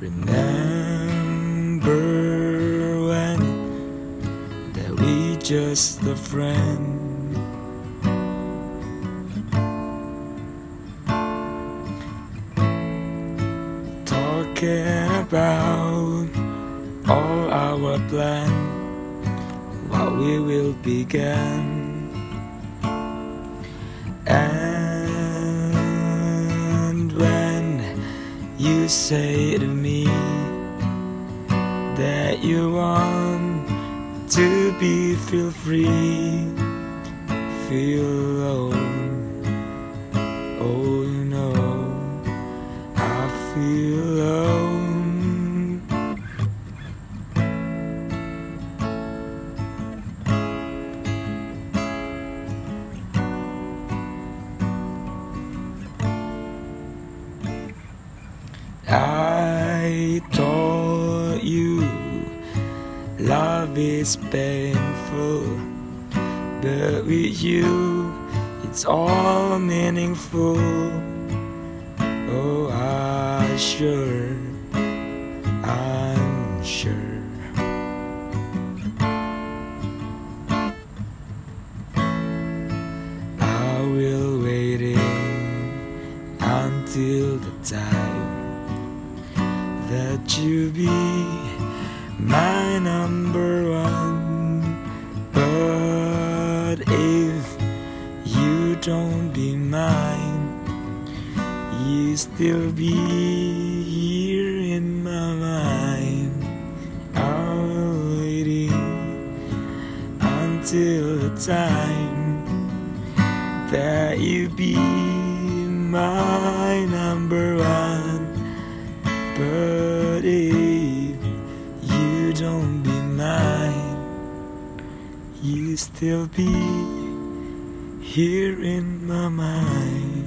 Remember when that we just a friend. Talking about all our plan, what we will begin. You say to me that you want to be feel free, feel alone. Oh, you know, I feel I told you love is painful, but with you it's all meaningful. Oh, I'm sure, I'm sure. I will waiting until the time that you be my number one. But if you don't be mine, you still be here in my mind. I'm waiting until the time that you be my number one. Still be here in my mind.